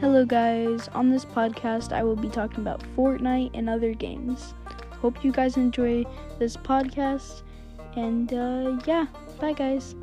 Hello, guys. On this podcast, I will be talking about Fortnite and other games. Hope you guys enjoy this podcast. And uh, yeah, bye, guys.